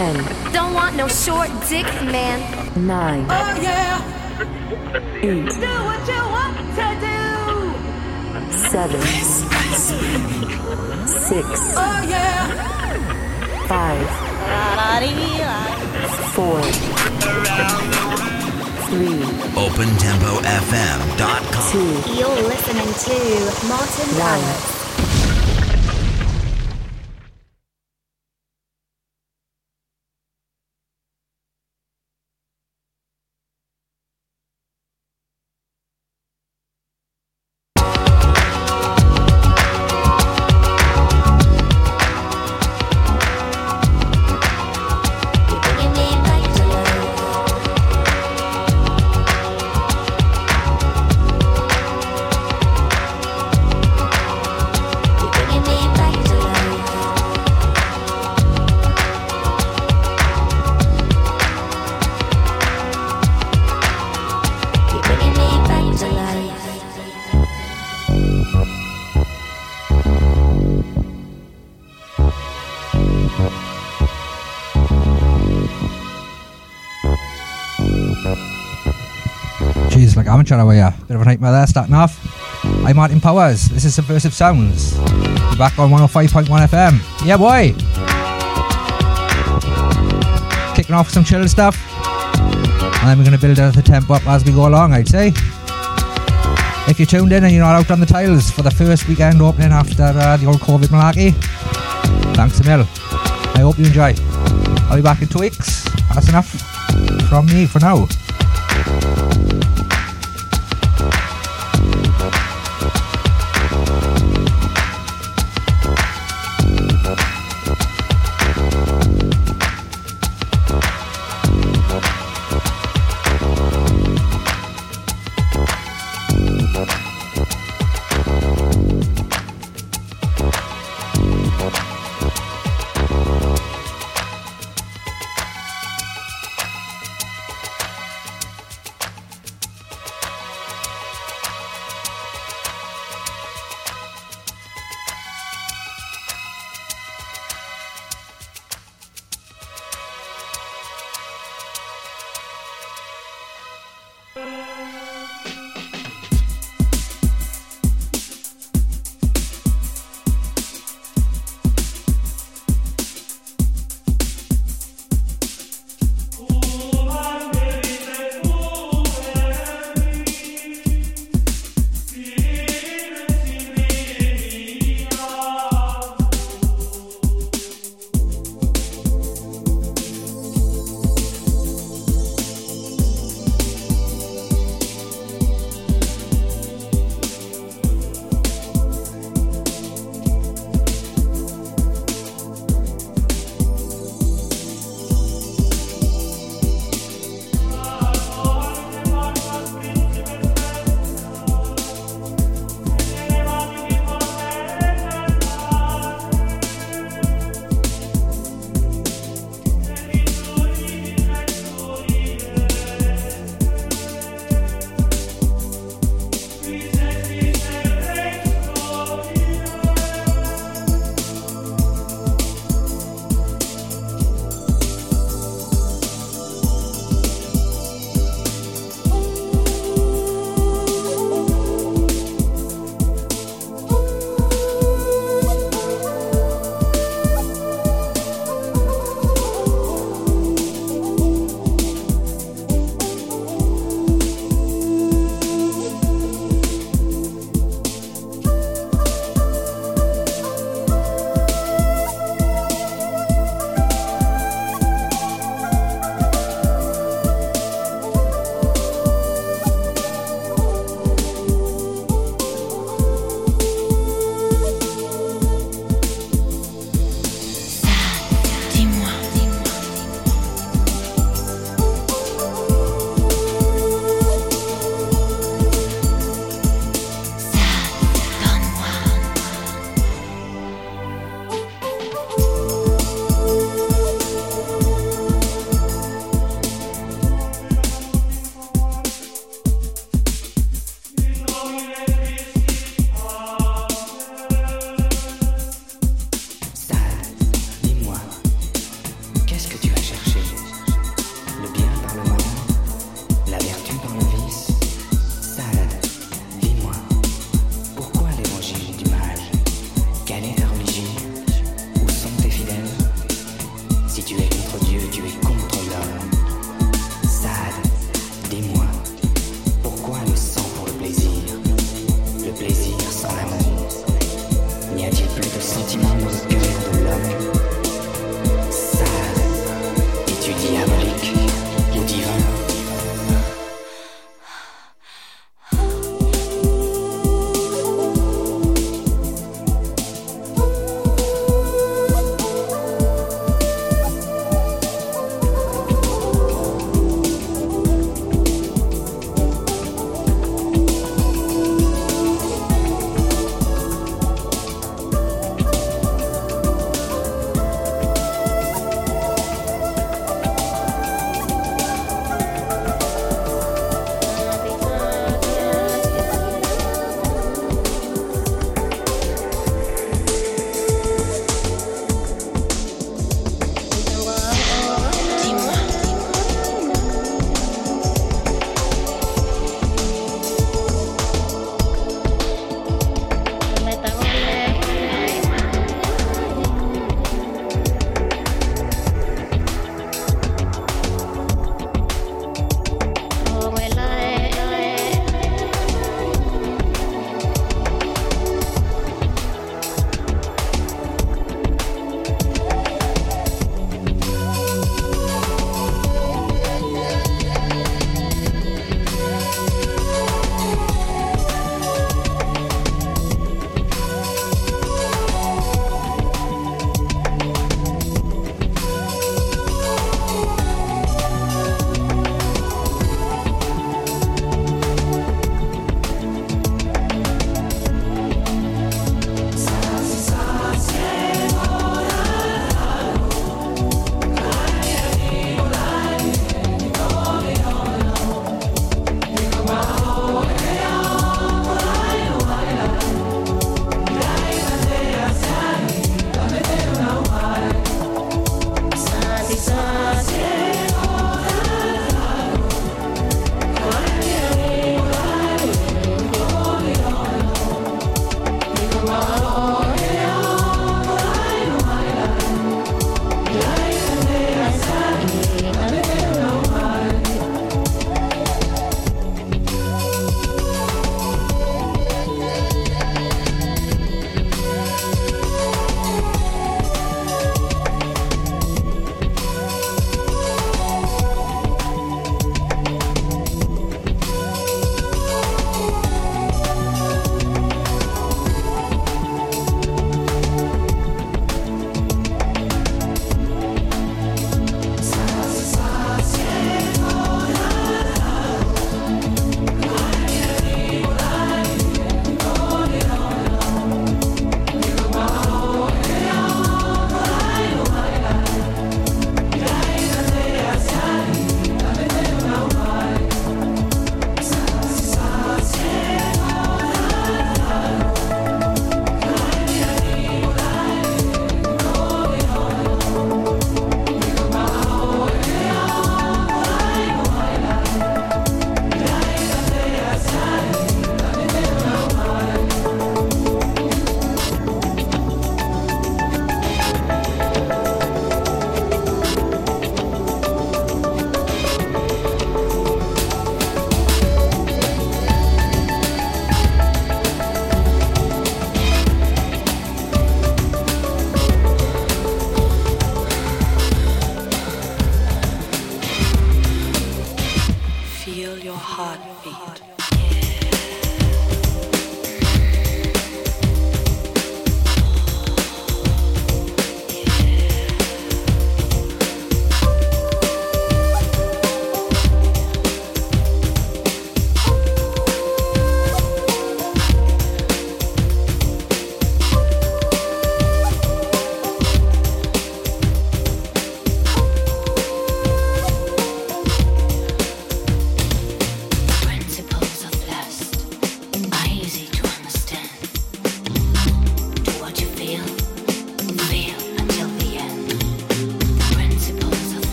10, Don't want no short dick, man. 9, Oh yeah, 8, do what you want to do. 7, 6, Oh yeah, 5, 4, 3, OpenTempoFM.com. 2, You're listening to Martin 1. Powers. Away, yeah. Bit of a nightmare there, starting off. I'm Martin Powers. This is Subversive Sounds. We're back on 105.1 FM. Yeah, boy. Kicking off some chill stuff. And then we're going to build out the tempo up as we go along, I'd say. If you're tuned in and you're not out on the tiles for the first weekend opening after uh, the old COVID malarkey, thanks a mil. I hope you enjoy. I'll be back in two weeks. That's enough from me for now.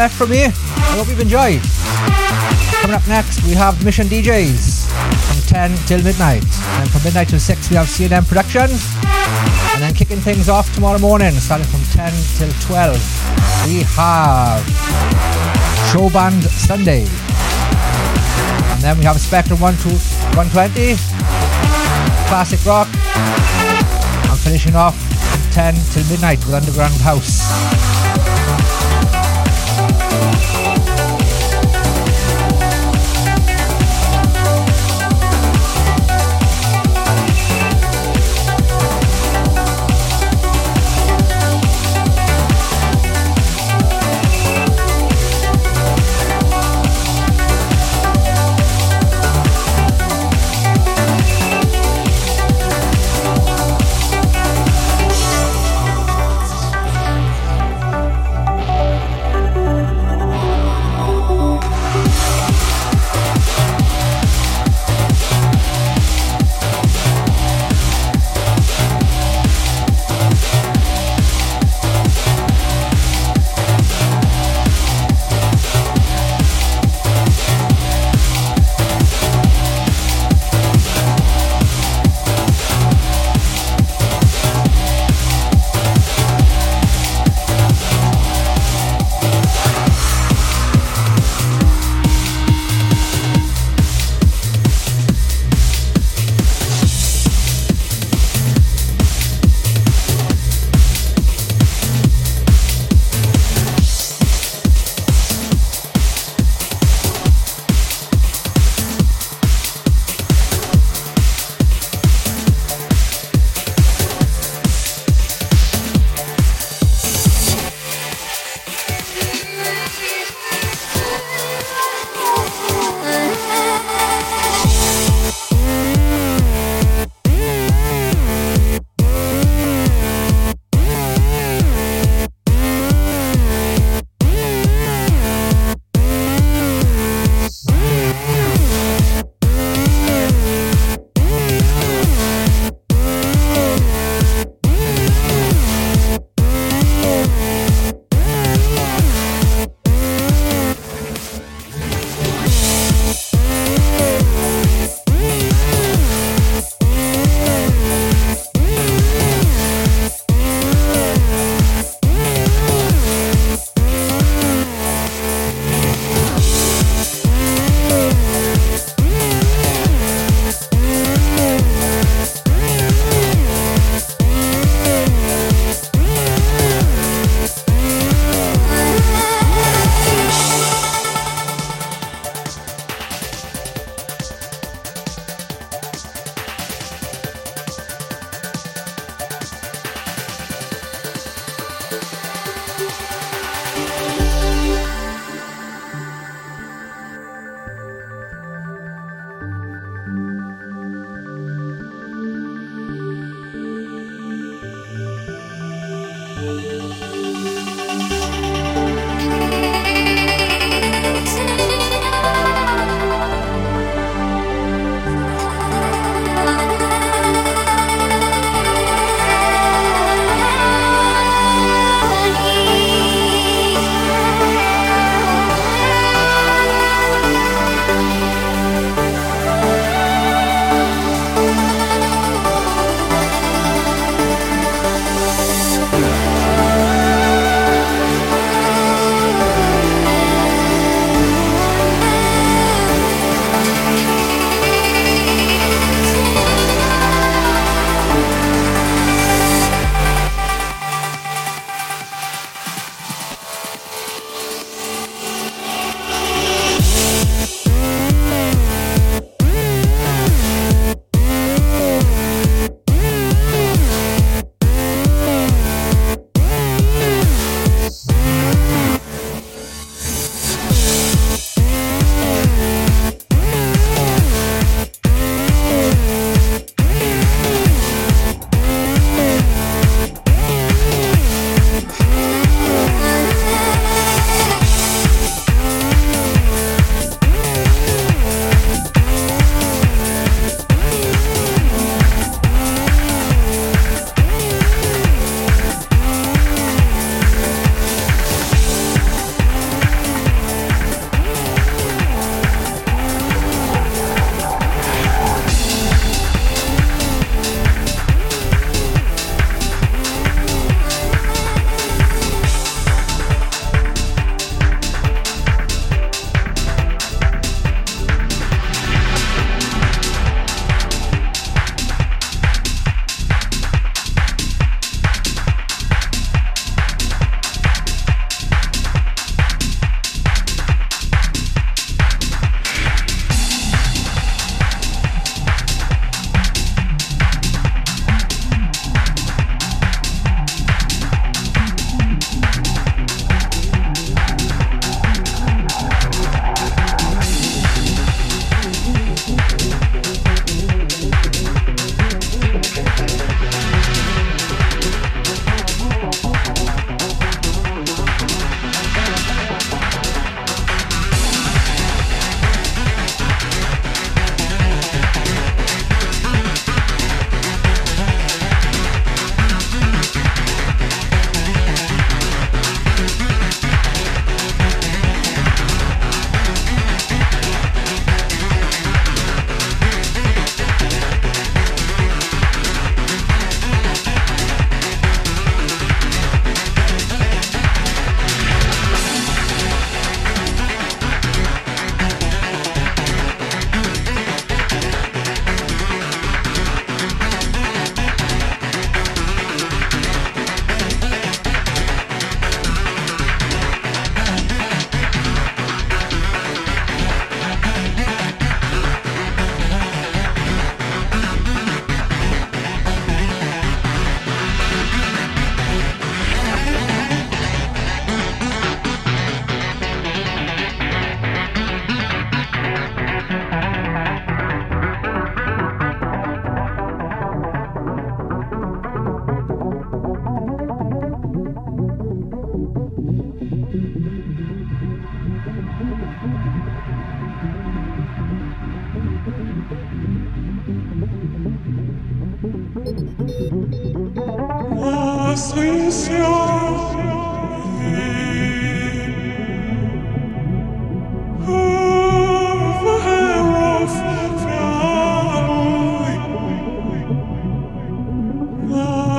left for me. I hope you've enjoyed. Coming up next, we have Mission DJs from 10 till midnight. And from midnight till 6, we have CNM Productions. And then kicking things off tomorrow morning, starting from 10 till 12, we have Show Band Sunday. And then we have Spectrum 1 to 120, Classic Rock. I'm finishing off from 10 till midnight with Underground House. Bye.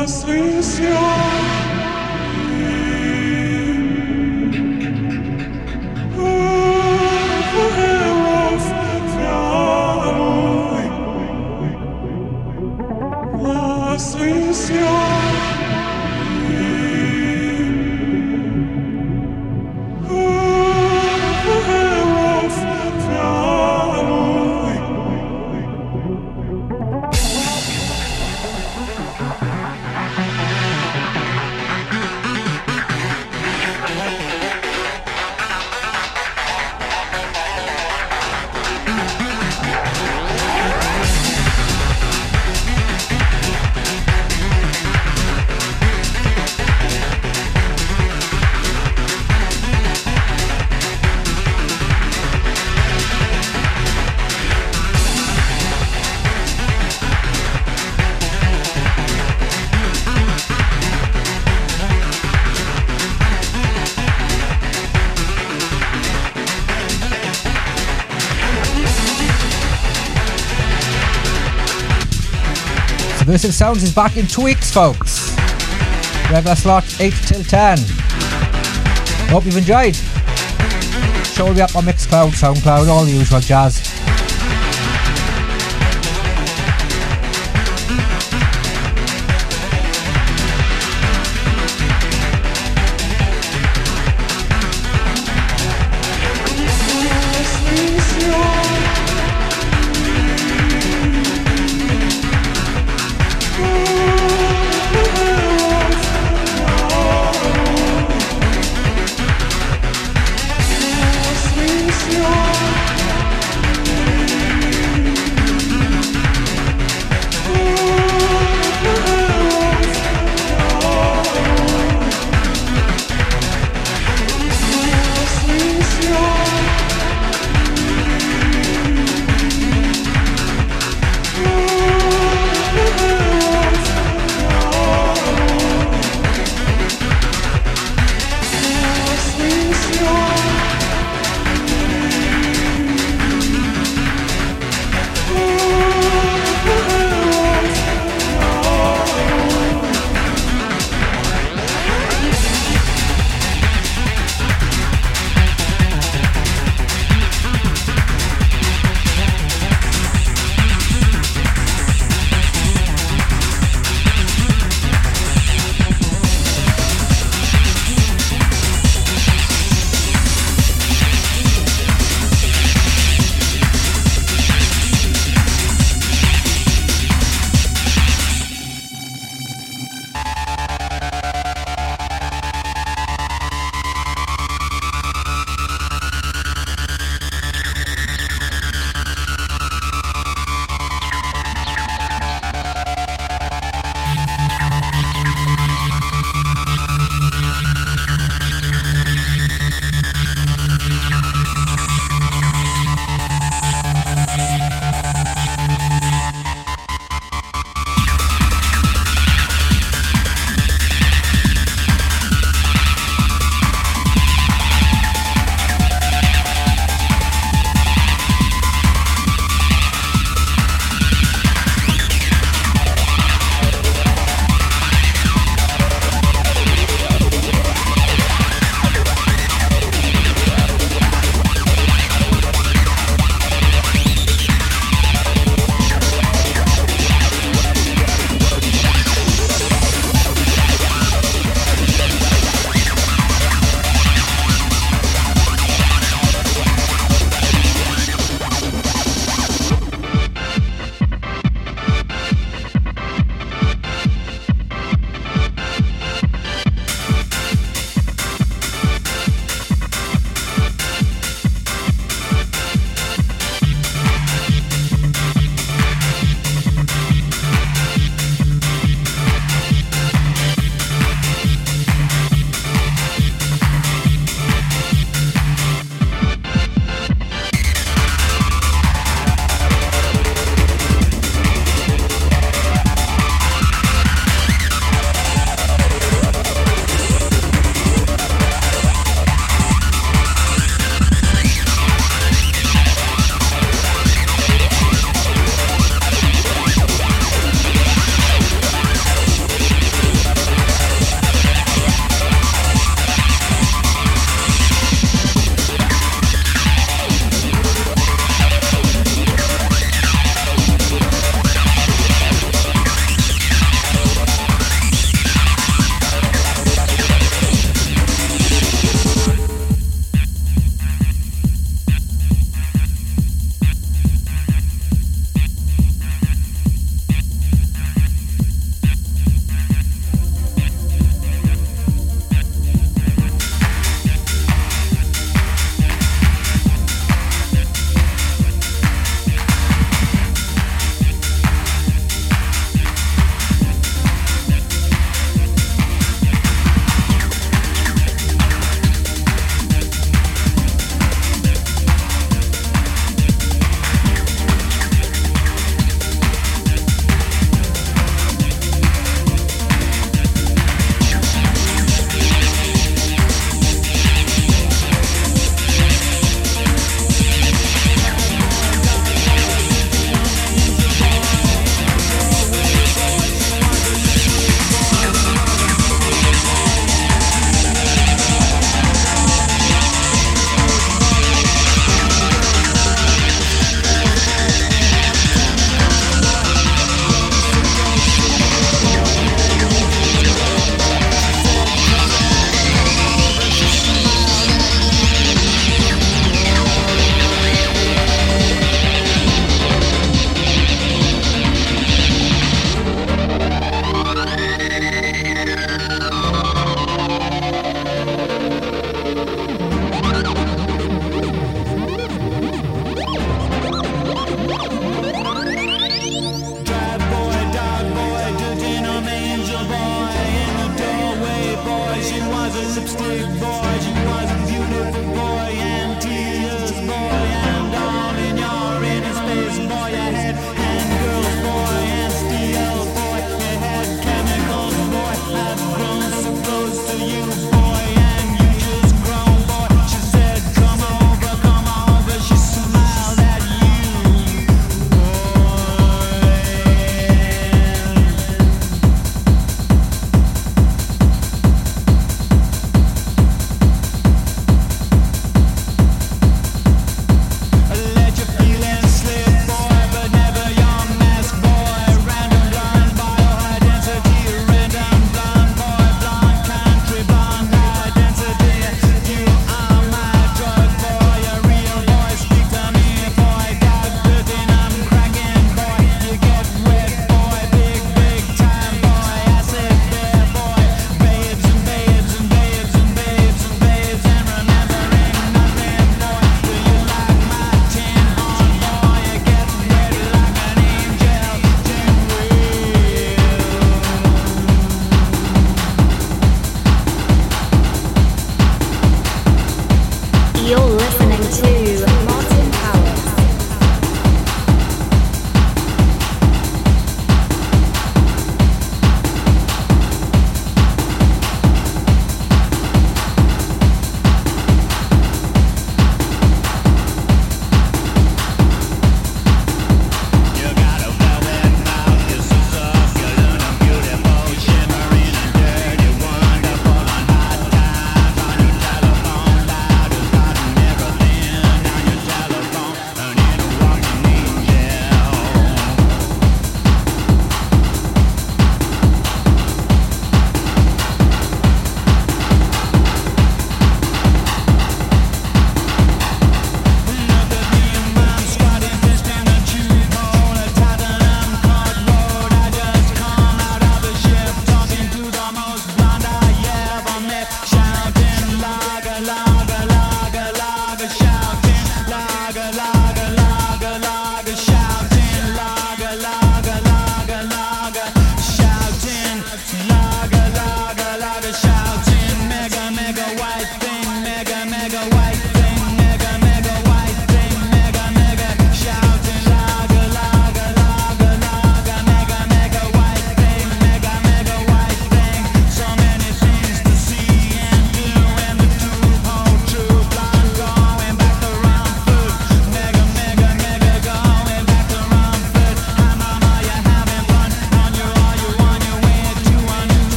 Patricia. Subversive Sounds is back in two weeks, folks. Regular slot 8 till 10. Hope you've enjoyed. Show be up on Mixcloud, Soundcloud, all the usual jazz.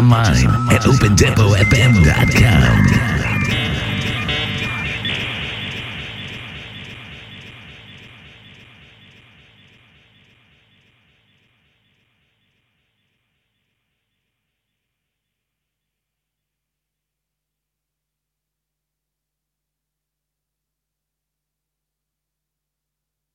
Online at opendepotfm.com.